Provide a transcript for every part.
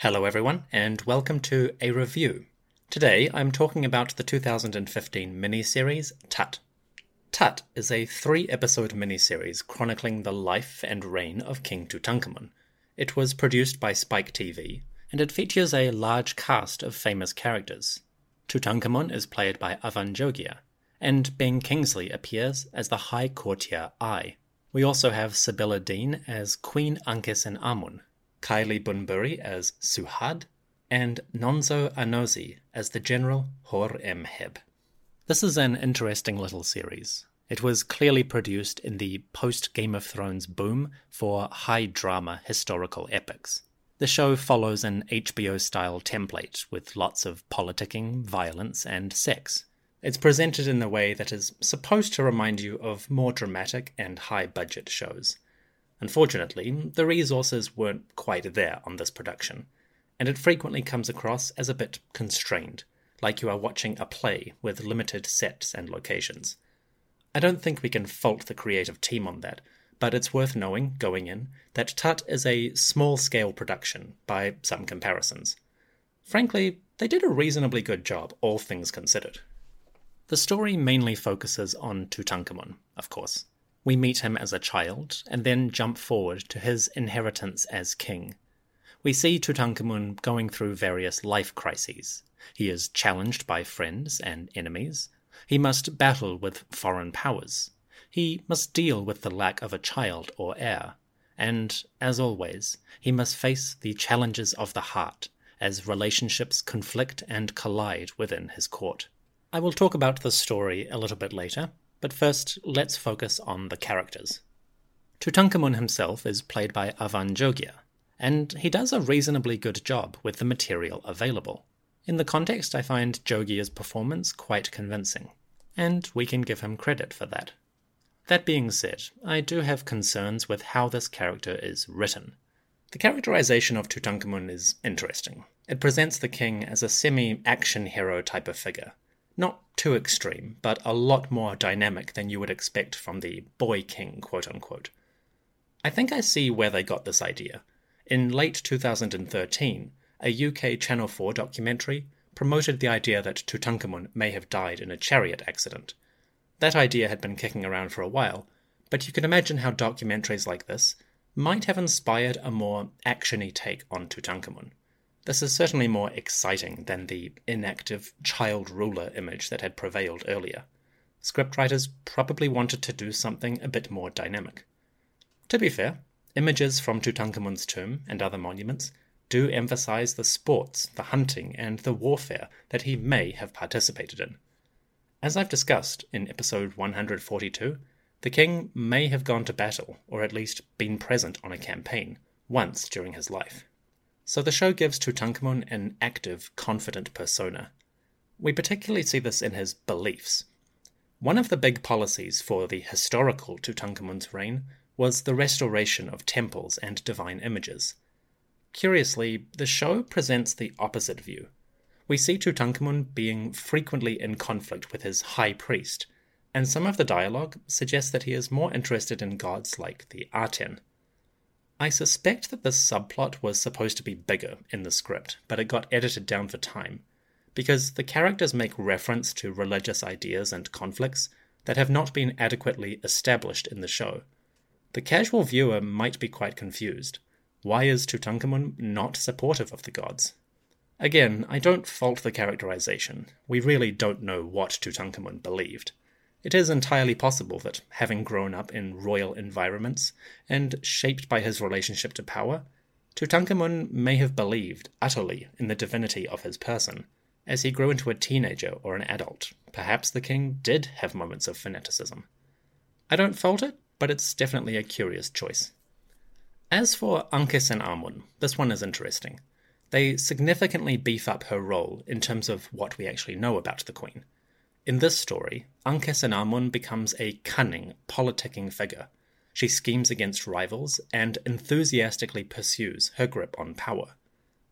Hello, everyone, and welcome to a review. Today I'm talking about the 2015 miniseries Tut. Tut is a three episode miniseries chronicling the life and reign of King Tutankhamun. It was produced by Spike TV, and it features a large cast of famous characters. Tutankhamun is played by Avan Jogia, and Ben Kingsley appears as the High Courtier Ay. We also have Sibylla Deen as Queen Ankhesenamun, Amun, Kylie Bunbury as Suhad, and Nonso Anozi as the General Horemheb. This is an interesting little series. It was clearly produced in the post Game of Thrones boom for high drama historical epics. The show follows an HBO style template with lots of politicking, violence, and sex. It's presented in a way that is supposed to remind you of more dramatic and high budget shows. Unfortunately, the resources weren't quite there on this production, and it frequently comes across as a bit constrained, like you are watching a play with limited sets and locations. I don't think we can fault the creative team on that, but it's worth knowing, going in, that Tut is a small scale production by some comparisons. Frankly, they did a reasonably good job, all things considered. The story mainly focuses on Tutankhamun, of course. We meet him as a child, and then jump forward to his inheritance as king. We see Tutankhamun going through various life crises. He is challenged by friends and enemies. He must battle with foreign powers. He must deal with the lack of a child or heir. And, as always, he must face the challenges of the heart as relationships conflict and collide within his court. I will talk about the story a little bit later, but first let's focus on the characters. Tutankhamun himself is played by Avan Jogia, and he does a reasonably good job with the material available. In the context, I find Jogia's performance quite convincing, and we can give him credit for that. That being said, I do have concerns with how this character is written. The characterization of Tutankhamun is interesting. It presents the king as a semi action hero type of figure. Not too extreme, but a lot more dynamic than you would expect from the boy king, quote unquote. I think I see where they got this idea. In late 2013, a UK Channel 4 documentary promoted the idea that Tutankhamun may have died in a chariot accident. That idea had been kicking around for a while, but you can imagine how documentaries like this might have inspired a more actiony take on Tutankhamun. This is certainly more exciting than the inactive child ruler image that had prevailed earlier. Scriptwriters probably wanted to do something a bit more dynamic. To be fair, images from Tutankhamun's tomb and other monuments do emphasize the sports, the hunting, and the warfare that he may have participated in. As I've discussed in episode 142, the king may have gone to battle, or at least been present on a campaign, once during his life. So the show gives Tutankhamun an active, confident persona. We particularly see this in his beliefs. One of the big policies for the historical Tutankhamun's reign was the restoration of temples and divine images. Curiously, the show presents the opposite view. We see Tutankhamun being frequently in conflict with his high priest, and some of the dialogue suggests that he is more interested in gods like the Aten. I suspect that this subplot was supposed to be bigger in the script, but it got edited down for time, because the characters make reference to religious ideas and conflicts that have not been adequately established in the show. The casual viewer might be quite confused. Why is Tutankhamun not supportive of the gods? Again, I don't fault the characterization. We really don't know what Tutankhamun believed. It is entirely possible that, having grown up in royal environments and shaped by his relationship to power, Tutankhamun may have believed utterly in the divinity of his person. As he grew into a teenager or an adult, perhaps the king did have moments of fanaticism. I don't fault it, but it's definitely a curious choice. As for Ankhesenamun, this one is interesting. They significantly beef up her role in terms of what we actually know about the Queen. In this story, and becomes a cunning, politicking figure. She schemes against rivals and enthusiastically pursues her grip on power.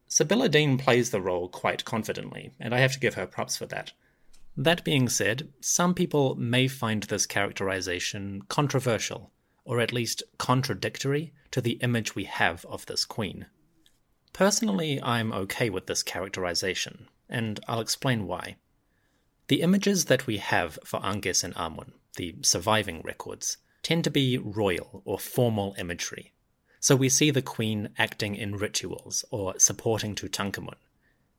Sibylla Deen plays the role quite confidently, and I have to give her props for that. That being said, some people may find this characterization controversial, or at least contradictory to the image we have of this queen. Personally, I'm okay with this characterization, and I'll explain why. The images that we have for Ankhesenamun, the surviving records, tend to be royal or formal imagery. So we see the queen acting in rituals or supporting Tutankhamun.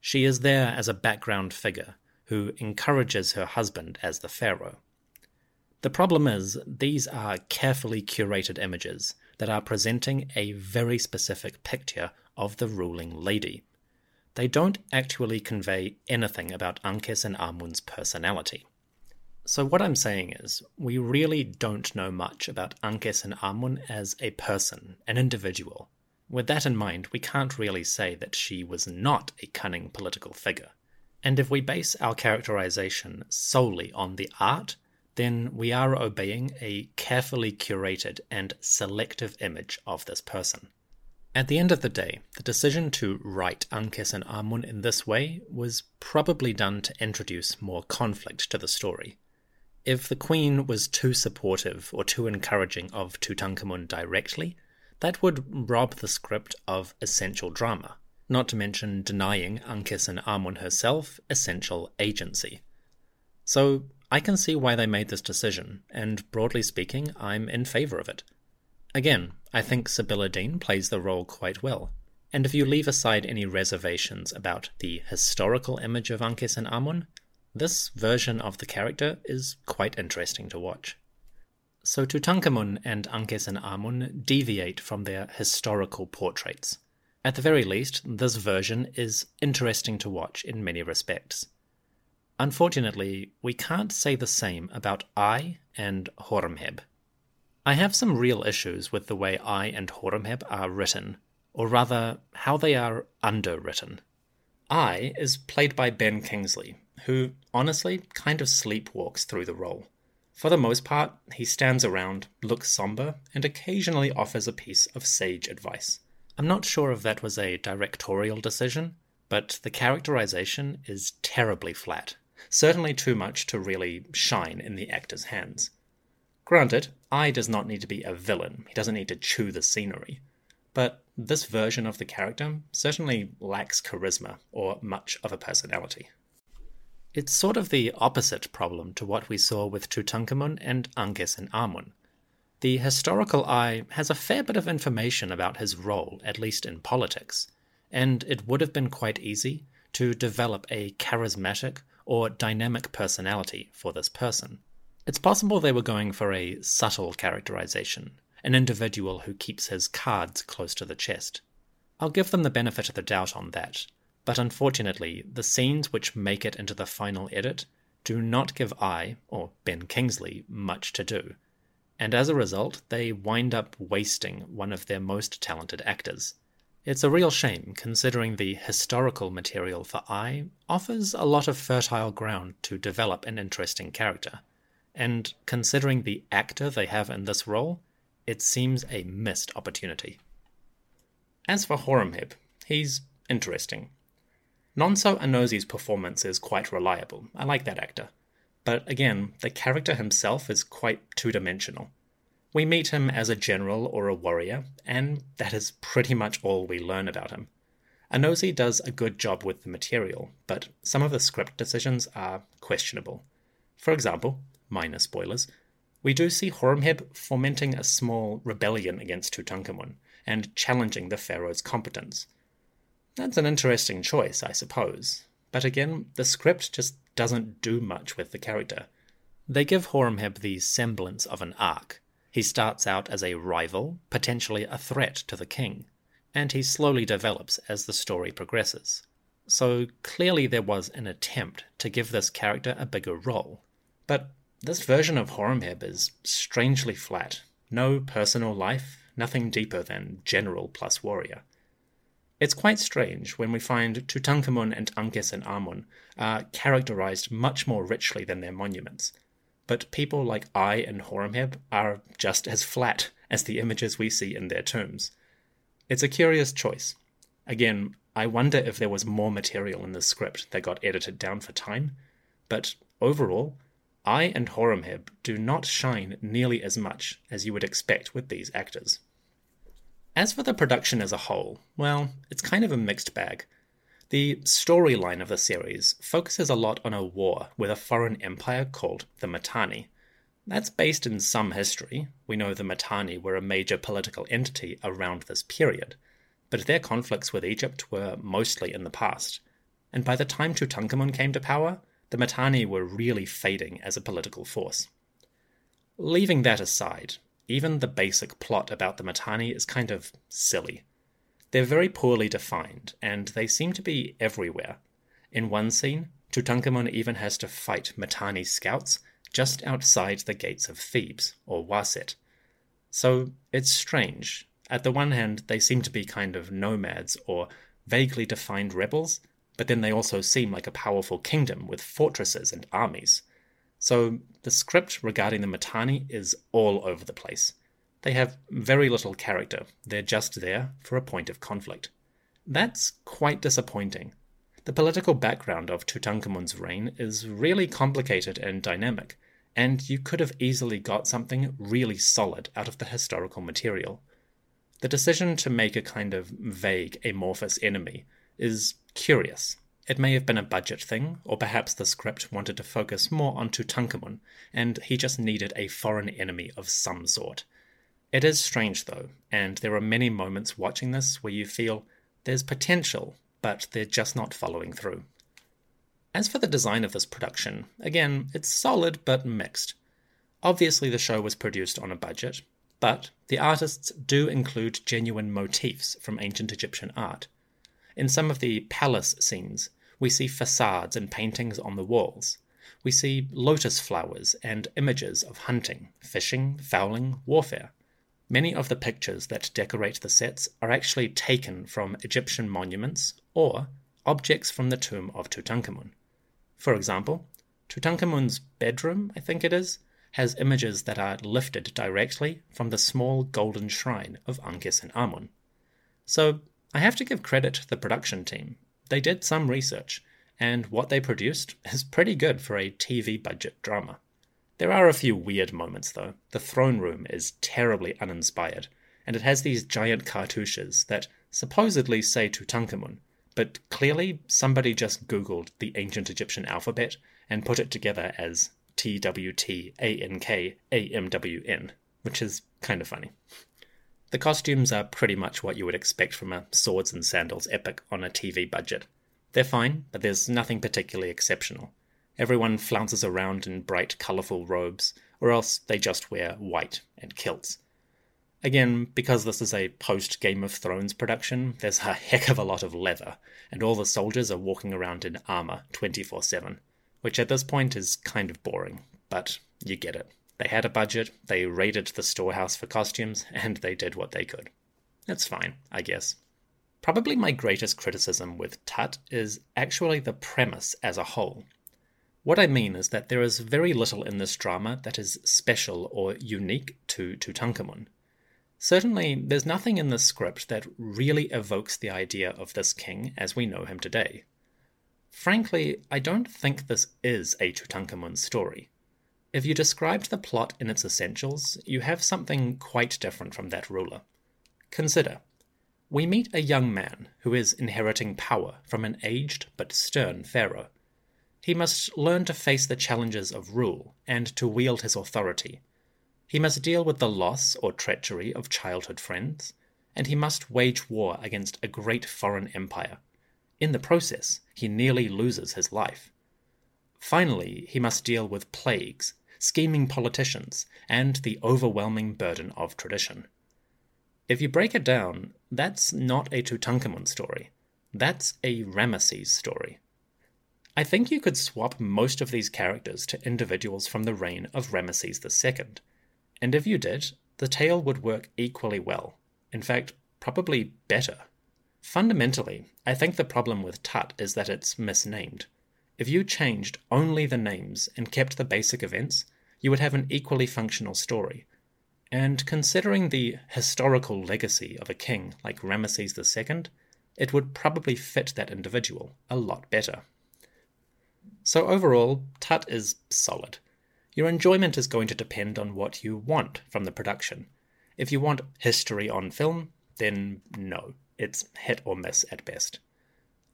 She is there as a background figure who encourages her husband as the pharaoh. The problem is, these are carefully curated images that are presenting a very specific picture of the ruling lady. They don't actually convey anything about Ankhesenamun's personality. So, what I'm saying is, we really don't know much about Ankhesenamun as a person, an individual. With that in mind, we can't really say that she was not a cunning political figure. And if we base our characterization solely on the art, then we are obeying a carefully curated and selective image of this person. At the end of the day, the decision to write Ankhesenamun in this way was probably done to introduce more conflict to the story. If the queen was too supportive or too encouraging of Tutankhamun directly, that would rob the script of essential drama, not to mention denying Ankhesenamun herself essential agency. So I can see why they made this decision, and broadly speaking, I'm in favour of it. Again, I think Sibylla Deen plays the role quite well, and if you leave aside any reservations about the historical image of Ankhesenamun, this version of the character is quite interesting to watch. So Tutankhamun and Ankhesenamun deviate from their historical portraits. At the very least, this version is interesting to watch in many respects. Unfortunately, we can't say the same about Ay and Horemheb. I have some real issues with the way Ay and Horemheb are written, or rather, how they are underwritten. Ay is played by Ben Kingsley, who honestly kind of sleepwalks through the role. For the most part, he stands around, looks somber, and occasionally offers a piece of sage advice. I'm not sure if that was a directorial decision, but the characterization is terribly flat, certainly too much to really shine in the actor's hands. Granted, Ai does not need to be a villain, he doesn't need to chew the scenery, but this version of the character certainly lacks charisma or much of a personality. It's sort of the opposite problem to what we saw with Tutankhamun and Ankhesenamun. The historical Ai has a fair bit of information about his role, at least in politics, and it would have been quite easy to develop a charismatic or dynamic personality for this person. It's possible they were going for a subtle characterization, an individual who keeps his cards close to the chest. I'll give them the benefit of the doubt on that, but unfortunately, the scenes which make it into the final edit do not give Ay, or Ben Kingsley, much to do, and as a result, they wind up wasting one of their most talented actors. It's a real shame, considering the historical material for Ay offers a lot of fertile ground to develop an interesting character, and considering the actor they have in this role, it seems a missed opportunity. As for Horemheb, he's interesting. Nonso Anozi's performance is quite reliable. I like that actor. But again, the character himself is quite two dimensional. We meet him as a general or a warrior, and that is pretty much all we learn about him. Anozi does a good job with the material, but some of the script decisions are questionable. For example, minor spoilers, we do see Horemheb fomenting a small rebellion against Tutankhamun and challenging the pharaoh's competence. That's an interesting choice, I suppose. But again, the script just doesn't do much with the character. They give Horemheb the semblance of an arc. He starts out as a rival, potentially a threat to the king, and he slowly develops as the story progresses. So clearly there was an attempt to give this character a bigger role. But this version of Horemheb is strangely flat. No personal life, nothing deeper than general plus warrior. It's quite strange when we find Tutankhamun and Ankhesenamun are characterized much more richly than their monuments. But people like Ay and Horemheb are just as flat as the images we see in their tombs. It's a curious choice. Again, I wonder if there was more material in the script that got edited down for time, but overall, Ay and Horemheb do not shine nearly as much as you would expect with these actors. As for the production as a whole, well, it's kind of a mixed bag. The storyline of the series focuses a lot on a war with a foreign empire called the Mitanni. That's based in some history. We know the Mitanni were a major political entity around this period, but their conflicts with Egypt were mostly in the past. And by the time Tutankhamun came to power, the Mitanni were really fading as a political force. Leaving that aside, even the basic plot about the Mitanni is kind of silly. They're very poorly defined, and they seem to be everywhere. In one scene, Tutankhamun even has to fight Mitanni scouts just outside the gates of Thebes, or Waset. So it's strange. At the one hand, they seem to be kind of nomads or vaguely defined rebels, but then they also seem like a powerful kingdom with fortresses and armies. So the script regarding the Mitanni is all over the place. They have very little character, they're just there for a point of conflict. That's quite disappointing. The political background of Tutankhamun's reign is really complicated and dynamic, and you could have easily got something really solid out of the historical material. The decision to make a kind of vague, amorphous enemy is curious it may have been a budget thing, or perhaps the script wanted to focus more on Tutankhamun, and he just needed a foreign enemy of some sort. It is strange, though, and there are many moments watching this where you feel there's potential, but they're just not following through. As for the design of this production, again, it's solid but mixed. Obviously, the show was produced on a budget, but the artists do include genuine motifs from ancient Egyptian art. In some of the palace scenes, we see facades and paintings on the walls. We see lotus flowers and images of hunting, fishing, fowling, warfare. Many of the pictures that decorate the sets are actually taken from Egyptian monuments or objects from the tomb of Tutankhamun. For example, Tutankhamun's bedroom, I think it is, has images that are lifted directly from the small golden shrine of Ankhesenamun. So I have to give credit to the production team they did some research, and what they produced is pretty good for a TV budget drama. There are a few weird moments, though. The throne room is terribly uninspired, and it has these giant cartouches that supposedly say Tutankhamun, but clearly somebody just Googled the ancient Egyptian alphabet and put it together as T W T A N K A M W N, which is kind of funny. The costumes are pretty much what you would expect from a swords and sandals epic on a TV budget. They're fine, but there's nothing particularly exceptional. Everyone flounces around in bright, colourful robes, or else they just wear white and kilts. Again, because this is a post Game of Thrones production, there's a heck of a lot of leather, and all the soldiers are walking around in armour 24 7, which at this point is kind of boring, but you get it. They had a budget, they raided the storehouse for costumes, and they did what they could. That's fine, I guess. Probably my greatest criticism with Tut is actually the premise as a whole. What I mean is that there is very little in this drama that is special or unique to Tutankhamun. Certainly, there's nothing in the script that really evokes the idea of this king as we know him today. Frankly, I don't think this is a Tutankhamun story. If you described the plot in its essentials, you have something quite different from that ruler. Consider we meet a young man who is inheriting power from an aged but stern pharaoh. He must learn to face the challenges of rule and to wield his authority. He must deal with the loss or treachery of childhood friends, and he must wage war against a great foreign empire. In the process, he nearly loses his life. Finally, he must deal with plagues, scheming politicians, and the overwhelming burden of tradition. If you break it down, that's not a Tutankhamun story. That's a Ramesses story. I think you could swap most of these characters to individuals from the reign of Ramesses II. And if you did, the tale would work equally well. In fact, probably better. Fundamentally, I think the problem with Tut is that it's misnamed. If you changed only the names and kept the basic events, you would have an equally functional story. And considering the historical legacy of a king like Ramesses II, it would probably fit that individual a lot better. So, overall, Tut is solid. Your enjoyment is going to depend on what you want from the production. If you want history on film, then no, it's hit or miss at best.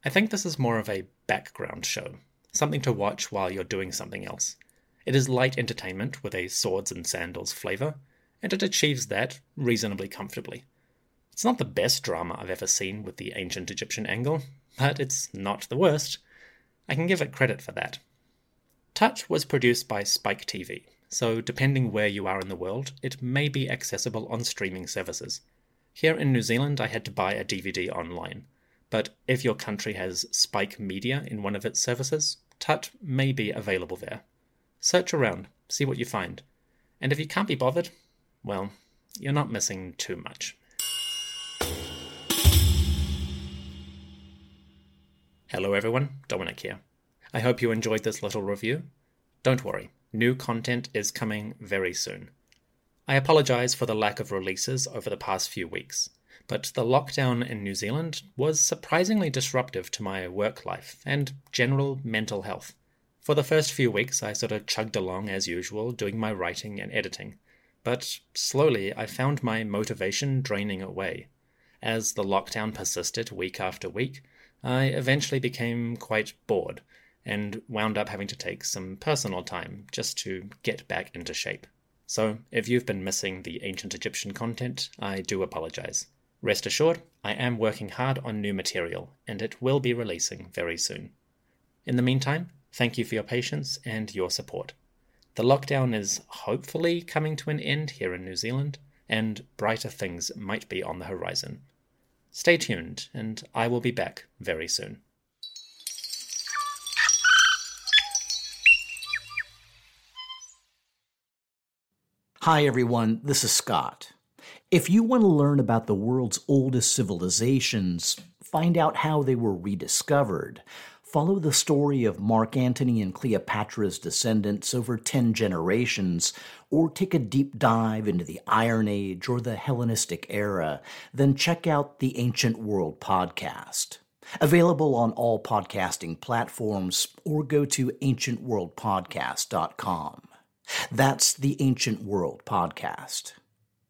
I think this is more of a background show, something to watch while you're doing something else. It is light entertainment with a swords and sandals flavour, and it achieves that reasonably comfortably. It's not the best drama I've ever seen with the ancient Egyptian angle, but it's not the worst. I can give it credit for that. Tut was produced by Spike TV, so depending where you are in the world, it may be accessible on streaming services. Here in New Zealand, I had to buy a DVD online, but if your country has Spike Media in one of its services, Tut may be available there. Search around, see what you find. And if you can't be bothered, well, you're not missing too much. Hello everyone, Dominic here. I hope you enjoyed this little review. Don't worry, new content is coming very soon. I apologise for the lack of releases over the past few weeks, but the lockdown in New Zealand was surprisingly disruptive to my work life and general mental health. For the first few weeks, I sort of chugged along as usual, doing my writing and editing, but slowly I found my motivation draining away. As the lockdown persisted week after week, I eventually became quite bored and wound up having to take some personal time just to get back into shape. So, if you've been missing the ancient Egyptian content, I do apologize. Rest assured, I am working hard on new material, and it will be releasing very soon. In the meantime, thank you for your patience and your support. The lockdown is hopefully coming to an end here in New Zealand, and brighter things might be on the horizon. Stay tuned, and I will be back very soon. Hi, everyone. This is Scott. If you want to learn about the world's oldest civilizations, find out how they were rediscovered, follow the story of Mark Antony and Cleopatra's descendants over 10 generations, or take a deep dive into the Iron Age or the Hellenistic era, then check out the Ancient World podcast. Available on all podcasting platforms, or go to ancientworldpodcast.com. That's the Ancient World podcast.